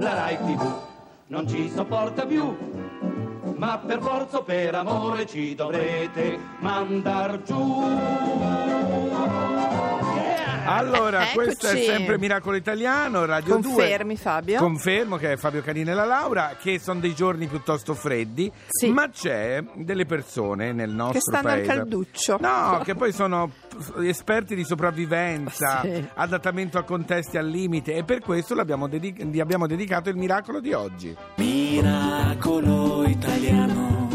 La Rai TV non ci sopporta più, ma per forza o per amore ci dovrete mandar giù. Allora, Eccoci. questo è sempre Miracolo Italiano, Radio 2. Confermi, Fabio? Confermo che è Fabio Canini e la Laura, che sono dei giorni piuttosto freddi, Sì. ma c'è delle persone nel nostro Che stanno al paese. calduccio. No, che poi sono esperti di sopravvivenza, Sì. adattamento a contesti al limite e per questo l'abbiamo dedic- gli abbiamo dedicato il miracolo di oggi. Miracolo italiano.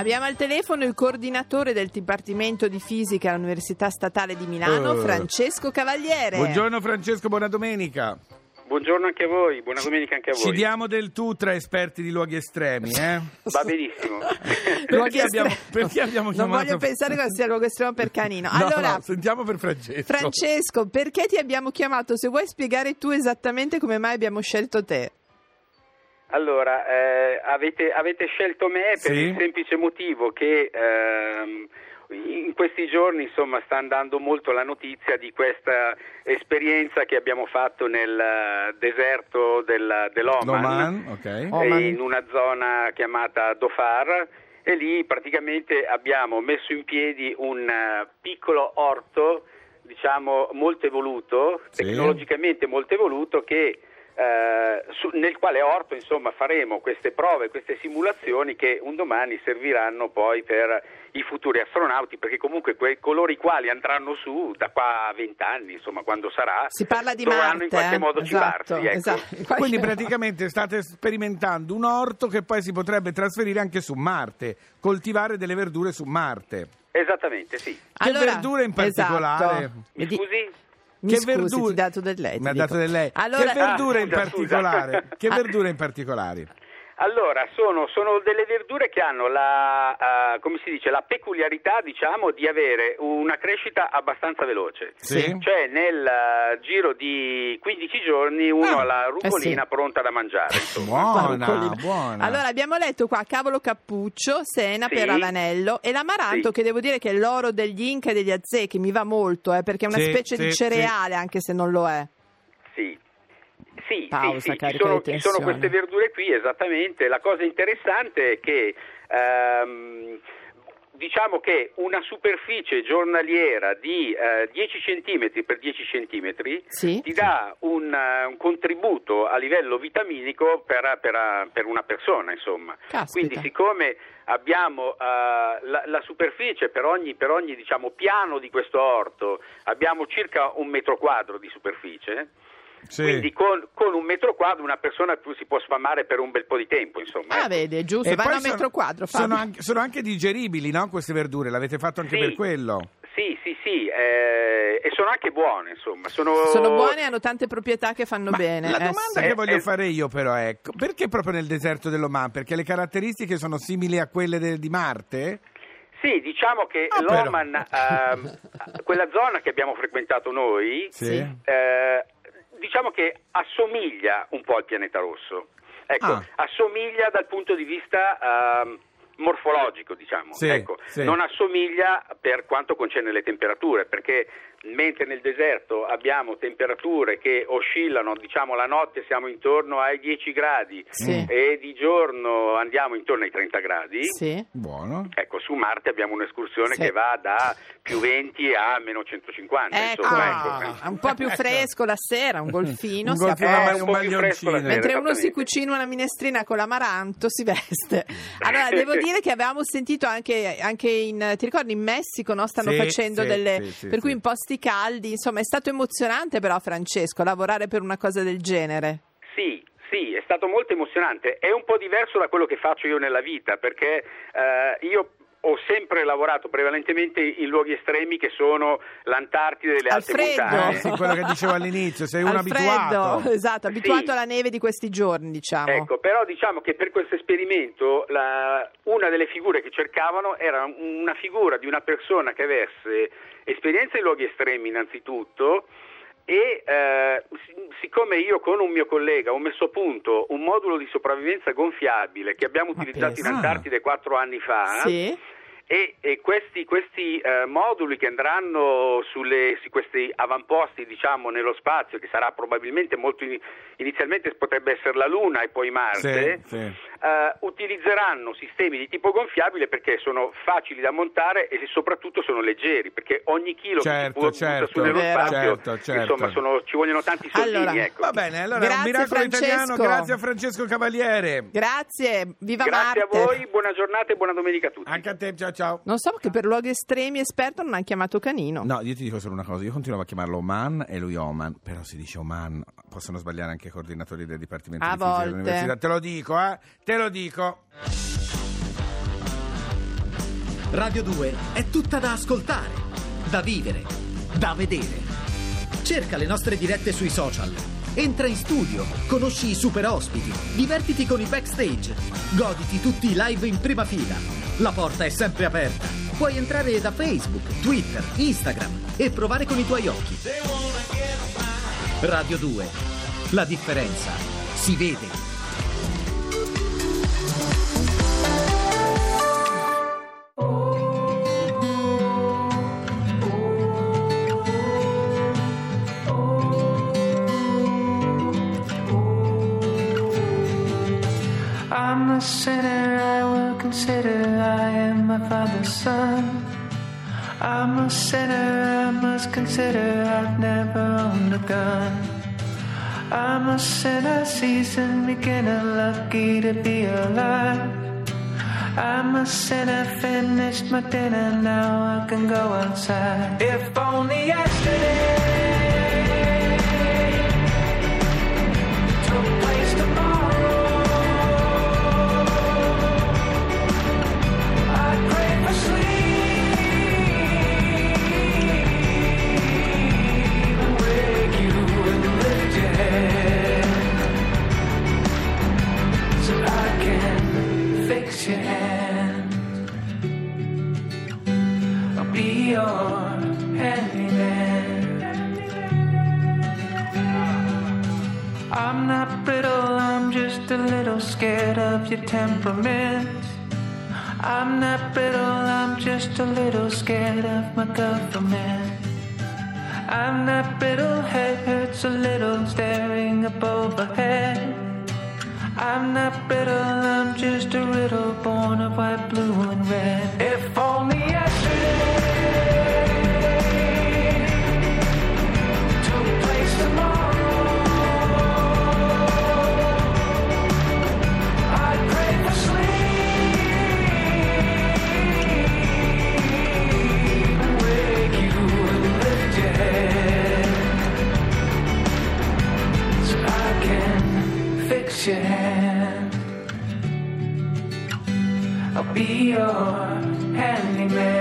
Abbiamo al telefono il coordinatore del Dipartimento di Fisica all'Università Statale di Milano, Eh. Francesco Cavaliere. Buongiorno Francesco, buona domenica. Buongiorno anche a voi, buona domenica anche a Ci voi. diamo del tu tra esperti di luoghi estremi, eh? Va benissimo. Luoghi Perché abbiamo, estremi. perché abbiamo Non chiamato... voglio pensare che sia luogo estremo per canino. No, allora, no, sentiamo per Francesco. Francesco, perché ti abbiamo chiamato? Se vuoi spiegare tu esattamente come mai abbiamo scelto te. Allora, eh, avete, avete scelto me per Sì. il semplice motivo che ehm, in questi giorni insomma, sta andando molto la notizia di questa esperienza che abbiamo fatto nel eh, deserto del, dell'Oman, Oman, ok. eh, Oman. in una zona chiamata Dofar e lì praticamente abbiamo messo in piedi un eh, piccolo orto diciamo molto evoluto, Sì. tecnologicamente molto evoluto che eh, su- nel quale orto insomma faremo queste prove, queste simulazioni che un domani serviranno poi per i futuri astronauti perché comunque que- coloro i quali andranno su da qua a vent'anni insomma quando sarà Si parla di dovranno Marte. in qualche eh? modo esatto, cibarsi ecco. esatto. Quindi praticamente state sperimentando un orto che poi si potrebbe trasferire anche su Marte, coltivare delle verdure su Marte. esattamente sì Che verdure in particolare? Esatto. mi scusi? Mi che scusi, verdure- dato del lei. Mi ha dato del lei. Allora, che verdure Ah, in particolare? scusa. Che verdure in particolare? Allora, sono, sono delle verdure che hanno la, eh, come si dice, la peculiarità diciamo, di avere una crescita abbastanza veloce. Sì. Cioè nel eh, giro di 15 giorni uno Ah, ha la rucolina eh sì. pronta da mangiare. insomma. Buona, buona. Allora, abbiamo letto qua cavolo cappuccio, sena Sì. per Avanello e l'amaranto, Sì. che devo dire che è l'oro degli Inca e degli Aztechi, mi va molto, eh, perché è una Sì, specie di sì, cereale, anche se non lo è. Sì. Sì, Pausa, sì, sì, ci sono, ci sono queste verdure qui, esattamente. La cosa interessante è che ehm, diciamo che una superficie giornaliera di eh, 10 cm per 10 cm Sì. ti dà un, eh, un contributo a livello vitaminico per, per- per una persona, insomma. Caspita. Quindi siccome abbiamo eh, la, la superficie per ogni, per ogni, diciamo, piano di questo orto, abbiamo circa un metro quadro di superficie, Sì. quindi con, con un metro quadro una persona più si può sfamare per un bel po' di tempo, insomma. Ah, ecco. vedi, è giusto, E vanno poi a sono- metro quadro, sono anche, sono anche digeribili, no? Queste verdure, l'avete fatto anche Sì. per quello. Sì, sì, sì, eh, e sono anche buone, insomma. Sono, Sono buone e hanno tante proprietà che fanno Ma bene. la eh, domanda sì. che voglio Eh, fare io però è, perché proprio nel deserto dell'Oman? Perché le caratteristiche sono simili a quelle de- di Marte? Sì, diciamo che Ah, l'Oman, ehm, quella zona che abbiamo frequentato noi, Sì. Diciamo che assomiglia un po' al pianeta rosso. Ecco, Ah. assomiglia dal punto di vista ehm, morfologico, diciamo. Sì, Ecco, sì. Non assomiglia per quanto concerne le temperature, perché mentre nel deserto abbiamo temperature che oscillano, diciamo la notte siamo intorno ai 10 gradi Sì. e di giorno andiamo intorno ai 30 gradi. Sì. Buono. Ecco, su Marte abbiamo un'escursione Sì. che va da più 20 a meno 150. Ecco, insomma, Ah. ecco. un po' più fresco la sera, un golfino, Un si golfino, Eh, un un po' più fresco la maglioncino. sera, Mentre uno si cucina una minestrina con l'amaranto si veste. Allora, devo dire che avevamo sentito anche, anche in, ti ricordi, in Messico no? stanno Sì, facendo sì, delle, sì, sì, per cui in posti caldi, insomma è stato emozionante però Francesco lavorare per una cosa del genere. Sì, sì, è stato molto emozionante. È un po' diverso da quello che faccio io nella vita, perché eh, io ho sempre lavorato prevalentemente in luoghi estremi che sono l'Antartide e le Al alte montagne. Eh, sì, quello che dicevo all'inizio, sei un Al abituato. freddo, esatto, abituato Sì. alla neve di questi giorni diciamo. Ecco, però diciamo che per questo esperimento la- una delle figure che cercavano era una figura di una persona che avesse esperienza in luoghi estremi innanzitutto e eh, sic- siccome io con un mio collega ho messo a punto un modulo di sopravvivenza gonfiabile che abbiamo Ma utilizzato in. Antartide quattro anni fa Sì. E, e questi, questi, eh, moduli che andranno sulle, su questi avamposti diciamo, nello spazio, che sarà probabilmente molto in, inizialmente potrebbe essere la Luna e poi Marte, Sì, sì. eh, utilizzeranno sistemi di tipo gonfiabile perché sono facili da montare e soprattutto sono leggeri, perché ogni chilo Certo, che si può certo. butta su nello spazio, Certo, certo. insomma sono- ci vogliono tanti soldini. Allora, ecco. Va bene, allora Grazie, un miracolo Francesco. italiano, grazie a Francesco Cavaliere. Grazie, viva Grazie Marte. a voi, buona giornata e buona domenica a tutti. Anche a te, ciao ciao. Non so che per luoghi estremi esperto non hanno chiamato Canino. No, io ti dico solo una cosa, io continuavo a chiamarlo Oman e lui Oman, però si dice Oman, possono sbagliare anche i coordinatori del Dipartimento A di Fisica volte. dell'Università, te lo dico, eh, te lo dico. Radio 2 è tutta da ascoltare, da vivere, da vedere. Cerca le nostre dirette sui social. Entra in studio, conosci i super ospiti, divertiti con i backstage, goditi tutti i live in prima fila. La porta è sempre aperta. Puoi entrare da Facebook, Twitter, Instagram e provare con i tuoi occhi. Radio 2. La differenza si vede. Consider my father's son. I'm a sinner, I must consider I've never owned a gun. I'm a sinner, seasoned beginner, lucky to be alive. I'm a sinner, finished my dinner, now I can go outside. If only yesterday your hand. I'll be your handyman. I'm not brittle, I'm just a little scared of your temperament. I'm not brittle, I'm just a little scared of my government. I'm not brittle, head hurts a little staring up overhead. I'm not brittle, I'm just a riddle white, blue, and red. If only yesterday took place tomorrow, I'd pray be your handyman.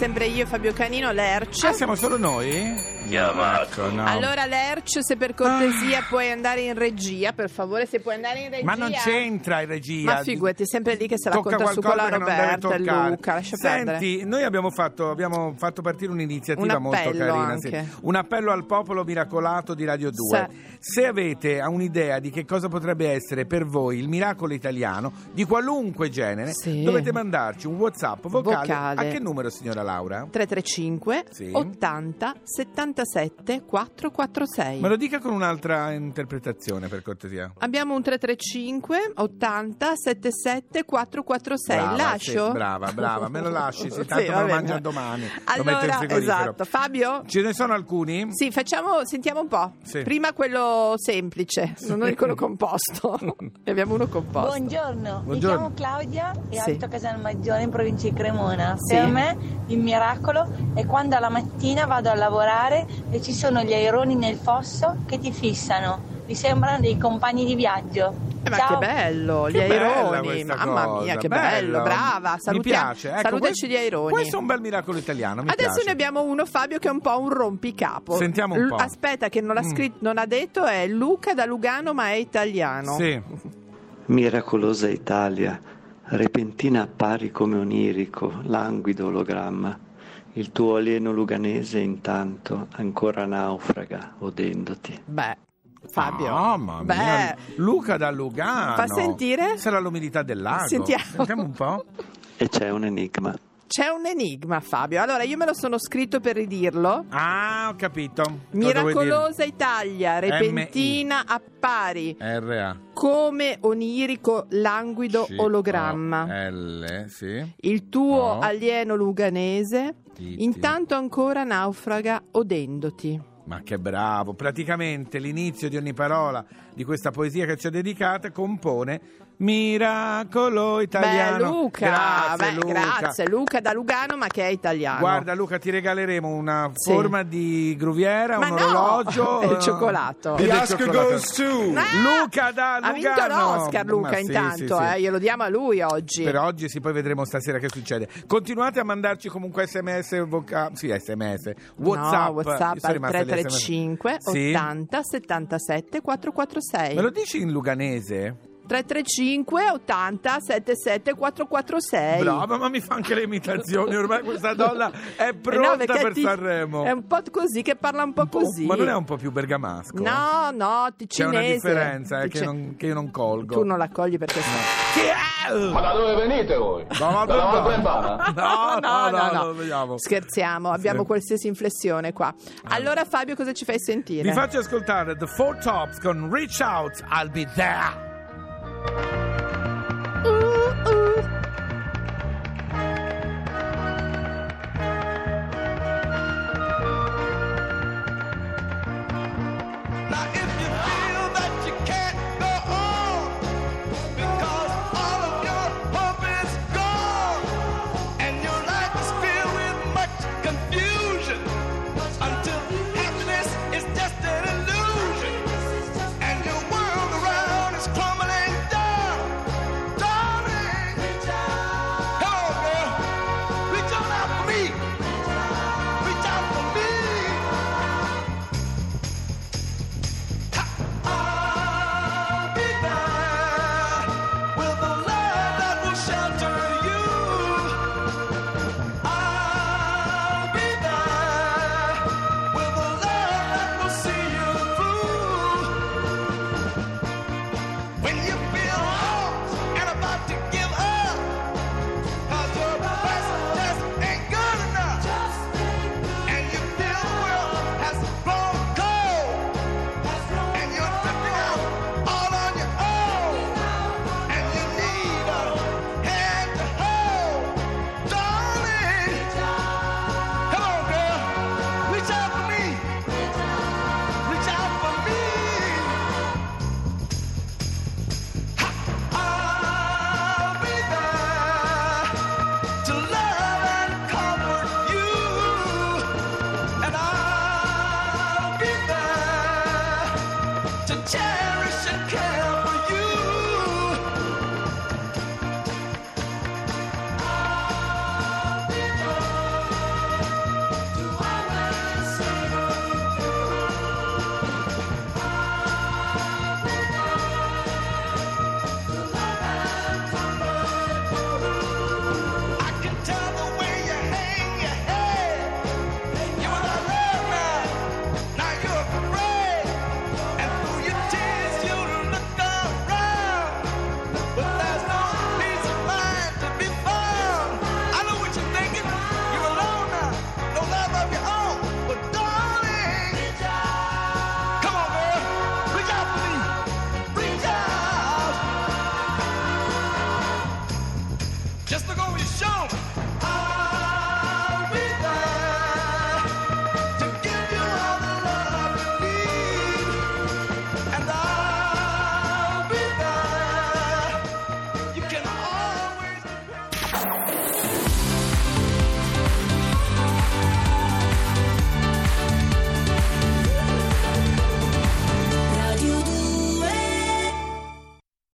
Sempre io Fabio Canino, Lerch. Ah, siamo solo noi? Ecco, no. Allora Lerch, se per cortesia puoi andare in regia, per favore, se puoi andare in regia. Ma non c'entra in regia. Ma figurati, è sempre lì che se la Tocca conta su con la Roberta e. Luca, lascia perdere. Senti, noi abbiamo fatto, abbiamo fatto partire un'iniziativa Un molto carina. sì. Un appello al popolo miracolato di Radio 2. Se avete un'idea di che cosa potrebbe essere per voi il miracolo italiano di qualunque genere, Sì. dovete mandarci un WhatsApp vocale. Vocale. A che numero, signora Laura? 335 Sì. 80 73 77 446. Me lo dica con un'altra interpretazione, per cortesia. Abbiamo un 335 80 77 446. Brava, Lascio? sì, brava, brava, me lo lasci, sì, Sì, tanto me va lo bene. mangia domani. lo Allora, esatto. Fabio? Ce ne sono alcuni? Sì, facciamo, sentiamo un po'. Sì. Prima quello semplice, non è quello composto. ne abbiamo uno composto. Buongiorno. Buongiorno. mi chiamo Claudia e Sì. abito a Casalmaggiore in provincia di Cremona. Sì. Per me il miracolo è quando alla mattina vado a lavorare e ci sono gli aironi nel fosso che ti fissano. Mi sembrano dei compagni di viaggio. Eh, ma Ciao. che bello, gli Che aironi. Mamma cosa, mia, che bello. bello, brava. Mi Salutiamo, piace. Ecco, salutaci questo- gli aironi. Questo è un bel miracolo italiano. Mi Adesso piace. ne abbiamo uno, Fabio, che è un po' un rompicapo. Sentiamo un L- po'. Aspetta, che non ha, Mm. scritto, non ha detto, è Luca da Lugano, ma è italiano. Sì. Miracolosa Italia, repentina appari come onirico, languido ologramma. Il tuo alieno luganese intanto ancora naufraga, odendoti. Beh, Fabio. Mamma Beh, mia. Luca da Lugano. Fa sentire? Sarà l'umidità del lago. Sentiamo. Sentiamo un po'. E c'è un enigma. C'è un enigma, Fabio. Allora, io me lo sono scritto per ridirlo. Ah, ho capito. Miracolosa Italia, repentina appari? R.A. come onirico languido ologramma. L, sì. Il tuo alieno luganese, intanto ancora naufraga odendoti. Ma che bravo! Praticamente l'inizio di ogni parola di questa poesia che ci ha dedicata compone Miracolo italiano. Beh, Luca, grazie, beh, Luca. grazie, Luca da Lugano, ma che è italiano. Guarda Luca, ti regaleremo una Sì. forma di gruviera, Ma un no! orologio E il eh, cioccolato. The Oscar goes to- Ah! Luca da Lugano. Ha vinto l'Oscar Luca Ma intanto, sì, sì. Eh, glielo diamo a lui oggi. Per oggi sì, poi vedremo stasera che succede. Continuate a mandarci comunque sms, voca- sì, sms, WhatsApp. no, WhatsApp al rimaste le 335 SMS. Sì? 80 77 446. Me lo dici in luganese? 335 80 77 446. Brava, ma mi fa anche le imitazioni. Ormai questa donna è Eh no, pronta perché per ti- Sanremo. È un po' così che parla un po' così. Ma non è un po' più bergamasco? No, no, C'è ticinese. una differenza eh, che, non, che io non colgo. Tu non la cogli perché Chi è? Ma da dove venite voi? No, no, no. No, no, no, no. Scherziamo, abbiamo Sì. qualsiasi inflessione qua. Allora Fabio cosa ci fai sentire? Vi faccio ascoltare The Four Tops con Reach Out, I'll Be There. 了。Just look over your shoulder.